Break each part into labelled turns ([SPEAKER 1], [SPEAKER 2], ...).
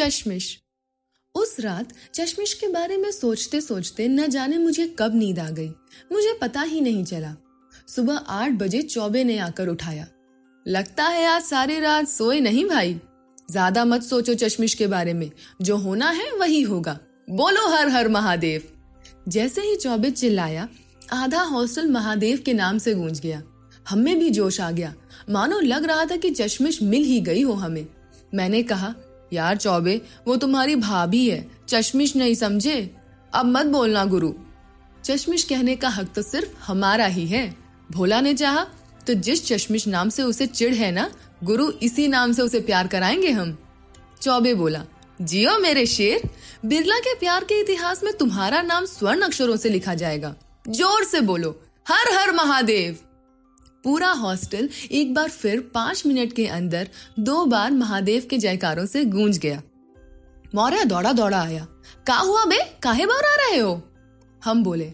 [SPEAKER 1] चश्मिश। उस रात चश्मिश के बारे में सोचते सोचते न जाने मुझे कब नींद आ गई। मुझे पता ही नहीं चला। सुबह आठ बजे चौबे ने आकर उठाया। लगता है आज सारी रात सोए नहीं भाई। ज़्यादा मत सोचो चश्मिश के बारे में। जो होना है वही होगा। बोलो हर हर महादेव। जैसे ही चौबे चिल्लाया, आधा हॉस्टल महादेव के नाम से गूंज गया। हमें भी जोश आ गया। मानो लग रहा था कि चश्मिश मिल ही गई हो हमें। मैंने कहा यार चौबे, वो तुम्हारी भाभी है। चश्मिश नहीं समझे? अब मत बोलना गुरु। चश्मिश कहने का हक तो सिर्फ़ हमारा ही है। भोला ने चाहा तो जिस चश्मिश नाम से उसे चिढ़ है ना, गुरु इसी नाम से उसे प्यार कराएँगे हम। चौबे बोला, जियो मेरे शेर, बिरला के प्यार के इतिहास में तुम्हारा नाम स्वर्ण अक्षरों से लिखा जाएगा। ज़ोर से बोलो, हर हर महादेव। पूरा हॉस्टल एक बार फिर पाँच मिनट के अंदर दो बार महादेव के जयकारों से गूंज गया। मौर्य दौड़ा दौड़ा आया। का हुआ बे? काहे बार रहे हो? हम बोले,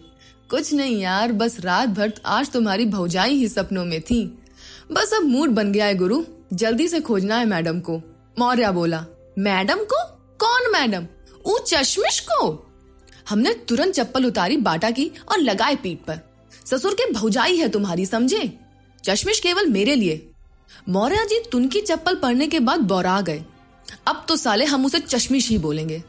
[SPEAKER 1] कुछ नहीं यार, बस रात भर आज तुम्हारी भौजाई ही सपनों में थी। बस अब मूड बन गया है गुरु, जल्दी से खोजना है मैडम को। मौर्य बोला, मैडम को? कौन मैडम? ऊ चश्मिश को? हमने तुरंत चप्पल उतारी बाटा की और लगाए पीठ पर। ससुर के भौजाई है तुम्हारी, समझे? चश्मिश केवल मेरे लिए। मौर्य जी तुनकी चप्पल पढ़ने के बाद बौरा गए। अब तो साले हम उसे चश्मिश ही बोलेंगे।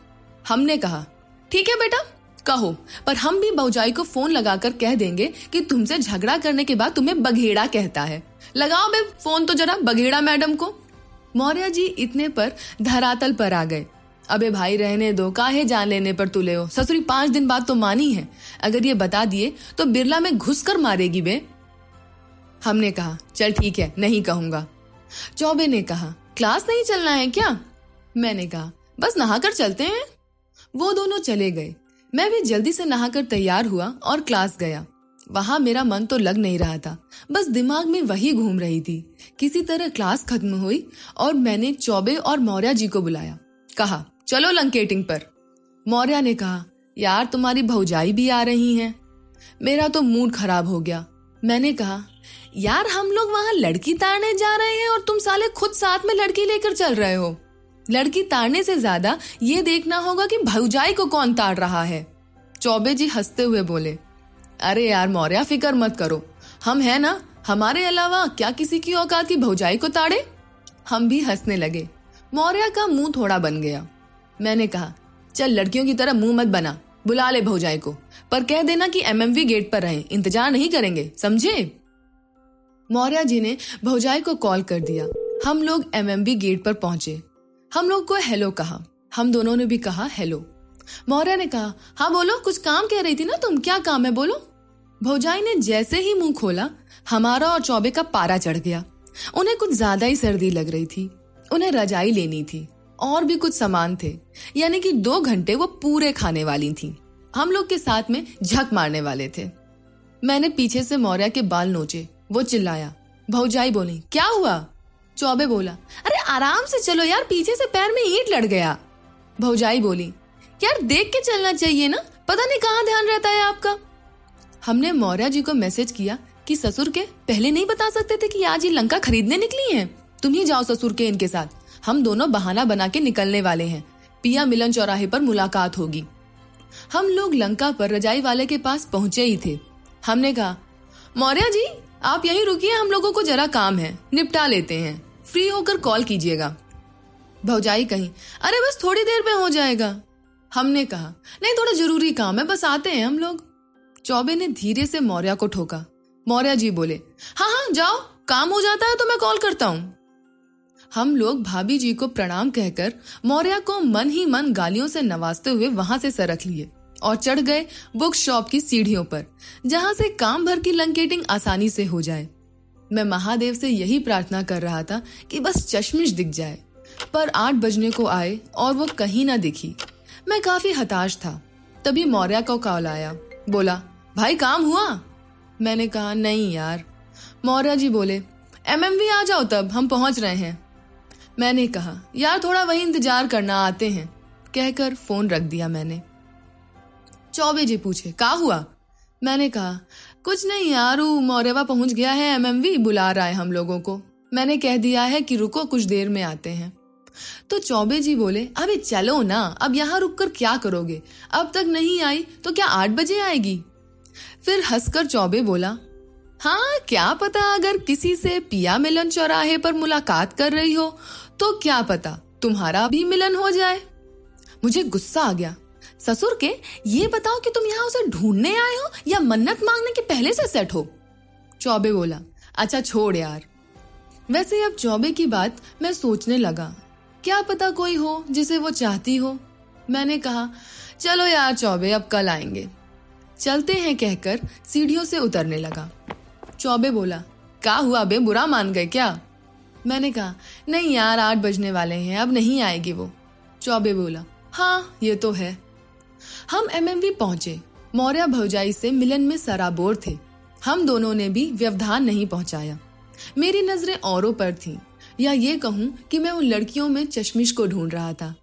[SPEAKER 1] हमने कहा, ठीक है बेटा, कहो, पर हम भी भौजाई को फ़ोन लगाकर कह देंगे कि तुमसे झगड़ा करने के बाद तुम्हें बघेड़ा कहता है। लगाओ बे फ़ोन तो जरा बघेड़ा मैडम को। मौर्य जी इतने पर धरातल पर आ गए। अबे भाई, रहने दो, काहे जान लेने पर तुले हो? ससुरी पाँच दिन बाद तो मानी है। अगर ये बता दिए तो बिरला में घुस कर मारेगी बे। हमने कहा, चल ठीक है, नहीं कहूँगा. चौबे ने कहा, क्लास नहीं चलना है क्या? मैंने कहा, बस नहाकर चलते हैं। वो दोनों चले गए। मैं भी जल्दी से नहाकर तैयार हुआ और क्लास गया। वहाँ मेरा मन तो लग नहीं रहा था। बस दिमाग में वही घूम रही थी। किसी तरह क्लास खत्म हुई और मैंने चौबे और मौर्य जी को बुलाया। कहा, चलो लंकेटिंग पर। मौर्य ने कहा, यार, तुम्हारी भौजाई भी आ रही हैं। मेरा तो मूड खराब हो गया। मैंने कहा यार, हम लोग वहाँ लड़की ताड़ने जा रहे हैं और तुम साले खुद साथ में लड़की लेकर चल रहे हो। लड़की ताड़ने से ज़्यादा ये देखना होगा कि भौजाई को कौन ताड़ रहा है। चौबे जी हँसते हुए बोले, अरे यार, मौर्या, फ़िक्र मत करो। हम है ना, हमारे अलावा क्या किसी की औकात की भौजाई को ताड़े? हम भी हंसने लगे। मौर्या का मुँह थोड़ा बन गया। मैंने कहा, चल, लड़कियों की तरह मुँह मत बना। बुला ले भौजाई को। पर कह देना कि एमएमवी गेट पर रहे। इंतज़ार नहीं करेंगे, समझे? मौर्य जी ने भौजाई को कॉल कर दिया। हम लोग एमएमबी गेट पर पहुँचे। हम लोग को हेलो कहा। हम दोनों ने भी कहा, हेलो। मौर्य ने कहा हाँ बोलो, कुछ काम कह रही थी ना तुम? क्या काम है, बोलो? भौजाई ने जैसे ही मुँह खोला, हमारा और चौबे का पारा चढ़ गया। उन्हें कुछ ज़्यादा ही सर्दी लग रही थी। उन्हें रजाई लेनी थी। और भी कुछ सामान थे। यानी कि दो घंटे वो पूरे खाने वाली थी। हम लोग के साथ में झक मारने वाले थे। मैंने पीछे से मौर्य के बाल नोचे। वो चिल्लाया। भौजाई बोली, क्या हुआ? चौबे बोला, अरे आराम से चलो यार, पीछे से पैर में ईंट लड़ गया। भौजाई बोली, यार देख के चलना चाहिए ना, पता नहीं कहाँ ध्यान रहता है आपका? हमने मौर्य जी को मैसेज किया कि ससुर के पहले नहीं बता सकते थे कि आज ये लंका खरीदने निकली हैं। तुम ही जाओ ससुर के इनके साथ। हम दोनों बहाना बना के निकलने वाले हैं। पिया मिलन चौराहे पर मुलाकात होगी। हम लोग लंका पर रजाई वाले के पास पहुँचे ही थे। हमने कहा, मौर्य जी आप यहीं रुकिए, हम लोगों को जरा काम है। निपटा लेते हैं। फ्री होकर कॉल कीजिएगा। भौजाई कहीं, अरे बस थोड़ी देर में हो जाएगा। हमने कहा, नहीं, थोड़ा ज़रूरी काम है, बस आते हैं हम लोग। चौबे ने धीरे से मौर्य को ठोका। मौर्य जी बोले हाँ हाँ जाओ, काम हो जाता है तो मैं कॉल करता हूँ। हम लोग भाभी जी को प्रणाम कहकर मौर्य को मन ही मन गालियों से नवाजते हुए वहाँ से सरक लिए। और चढ़ गए बुक शॉप की सीढ़ियों पर, जहाँ से काम भर की लंकेटिंग आसानी से हो जाए। मैं महादेव से यही प्रार्थना कर रहा था कि बस चश्मिश दिख जाए। पर आठ बजने को आए और वो कहीं ना दिखी। मैं काफ़ी हताश था। तभी मौर्य को कॉल आया। बोला, भाई, काम हुआ? मैंने कहा, नहीं यार। मौर्य जी बोले, एमएमवी आ जाओ तब, हम पहुँच रहे हैं। मैंने कहा, यार, थोड़ा वही इंतज़ार करना, आते हैं। कहकर फ़ोन रख दिया मैंने। चौबे जी पूछे का हुआ? मैंने कहा, कुछ नहीं यार, मौर्यवा पहुँच गया है एमएमवी बुला रहा है हम लोगों को। मैंने कह दिया है कि रुको, कुछ देर में आते हैं। तो चौबे जी बोले, अबे चलो ना, अब यहाँ रुककर क्या करोगे? अब तक नहीं आई तो क्या आठ बजे आएगी? फिर हंसकर चौबे बोला हाँ क्या पता अगर किसी से पिया मिलन चौराहे पर मुलाकात कर रही हो तो क्या पता तुम्हारा भी मिलन हो जाए? मुझे गुस्सा आ गया। ससुर के, ये बताओ कि तुम यहाँ उसे ढूँढने आए हो या मन्नत मांगने के पहले से सेट हो? चौबे बोला अच्छा छोड़ यार। वैसे अब चौबे की बात मैं सोचने लगा, क्या पता कोई हो जिसे वो चाहती हो? मैंने कहा, चलो यार चौबे, अब कल आएँगे। चलते हैं कहकर सीढ़ियों से उतरने लगा। चौबे बोला क्या हुआ बे, बुरा मान गए क्या? मैंने कहा, नहीं यार, आठ बजने वाले हैं, अब नहीं आएगी वो। चौबे बोला हाँ ये तो है। हम एमएमवी पहुँचे। मौर्य भौजाई से मिलन में सराबोर थे। हम दोनों ने भी व्यवधान नहीं पहुँचाया। मेरी नज़रें औरों पर थीं। या ये कहूँ कि मैं उन लड़कियों में चश्मिश को ढूंढ रहा था।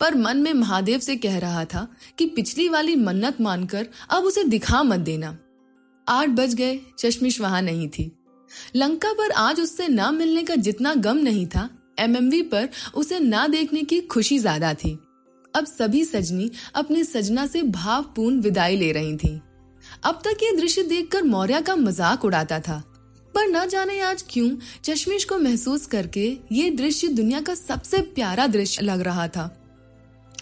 [SPEAKER 1] पर मन में महादेव से कह रहा था कि पिछली वाली मन्नत मानकर अब उसे दिखा मत देना। आठ बज गए, चश्मिश वहाँ नहीं थी। लंका पर आज उससे ना मिलने का जितना गम नहीं था एमएमवी पर उसे ना देखने की खुशी ज़्यादा थी। अब सभी सजनी अपने सजना से भावपूर्ण विदाई ले रही थीं। अब तक ये दृश्य देखकर मौर्य का मज़ाक उड़ाता था। पर न जाने आज क्यों चश्मिश को महसूस करके ये दृश्य दुनिया का सबसे प्यारा दृश्य लग रहा था।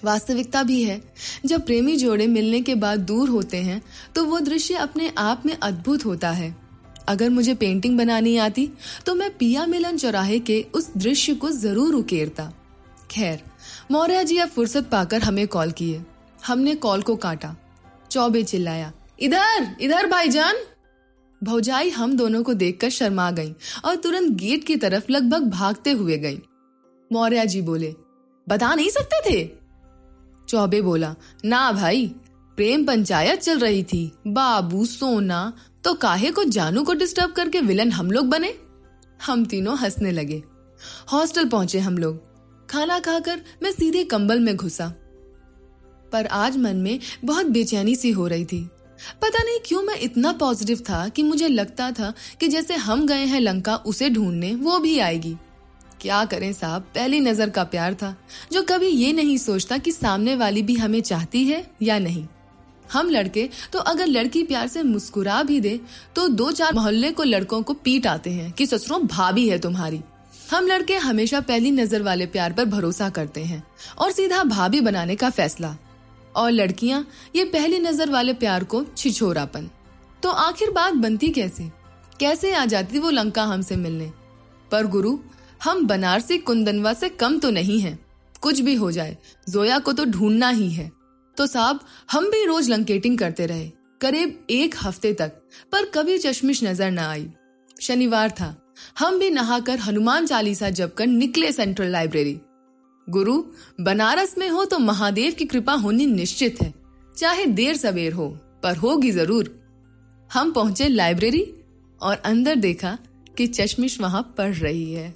[SPEAKER 1] वास्तविकता भी है, जब प्रेमी जोड़े मिलने के बाद दूर होते हैं तो वो दृश्य अपने आप में अद्भुत होता है। अगर मुझे पेंटिंग बनानी आती तो मैं पिया मिलन चौराहे के उस दृश्य को ज़रूर उकेरता। खैर, मौर्य जी अब फुर्सत पाकर हमें कॉल किए। हमने कॉल को काटा। चौबे चिल्लाया, इधर इधर भाईजान! भौजाई हम दोनों को देखकर शर्मा गई और तुरंत गेट की तरफ़ लगभग भागते हुए गई। मौर्य जी बोले, बता नहीं सकते थे? चौबे बोला, ना भाई, प्रेम पंचायत चल रही थी। बाबू, सोना तो काहे को जानू को डिस्टर्ब करके विलन हम लोग बने? हम तीनों हंसने लगे। हॉस्टल पहुँचे हम लोग। खाना खाकर मैं सीधे कंबल में घुसा। पर आज मन में बहुत बेचैनी सी हो रही थी। पता नहीं क्यों मैं इतना पॉजिटिव था कि मुझे लगता था कि जैसे हम गए हैं लंका, उसे ढूँढने, वो भी आएगी। क्या करें साहब, पहली नज़र का प्यार था, जो कभी ये नहीं सोचता कि सामने वाली भी हमें चाहती है या नहीं। हम लड़के तो अगर लड़की प्यार से मुस्कुरा भी दे तो दो चार मोहल्ले को लड़कों को पीट आते हैं कि ससुरों भाभी है तुम्हारी। हम लड़के हमेशा पहली नज़र वाले प्यार पर भरोसा करते हैं और सीधा भाभी बनाने का फैसला। और लड़कियाँ, ये पहली नज़र वाले प्यार को छिछोरापन। तो आखिर बात बनती कैसे? कैसे आ जाती वो लंका हमसे मिलने? पर गुरु, हम बनारसी कुंदनवा से कम तो नहीं है। कुछ भी हो जाए, जोया को तो ढूंढना ही है। तो साहब, हम भी रोज लंकेटिंग करते रहे, करीब एक हफ़्ते तक, पर कभी चश्मिश नज़र न आई। शनिवार था हम भी नहाकर हनुमान चालीसा जब कर निकले सेंट्रल लाइब्रेरी। गुरु, बनारस में हो तो महादेव की कृपा होनी निश्चित है। चाहे देर सवेर हो, पर होगी ज़रूर। हम पहुँचे लाइब्रेरी और अंदर देखा कि चश्मिश वहाँ पढ़ रही है।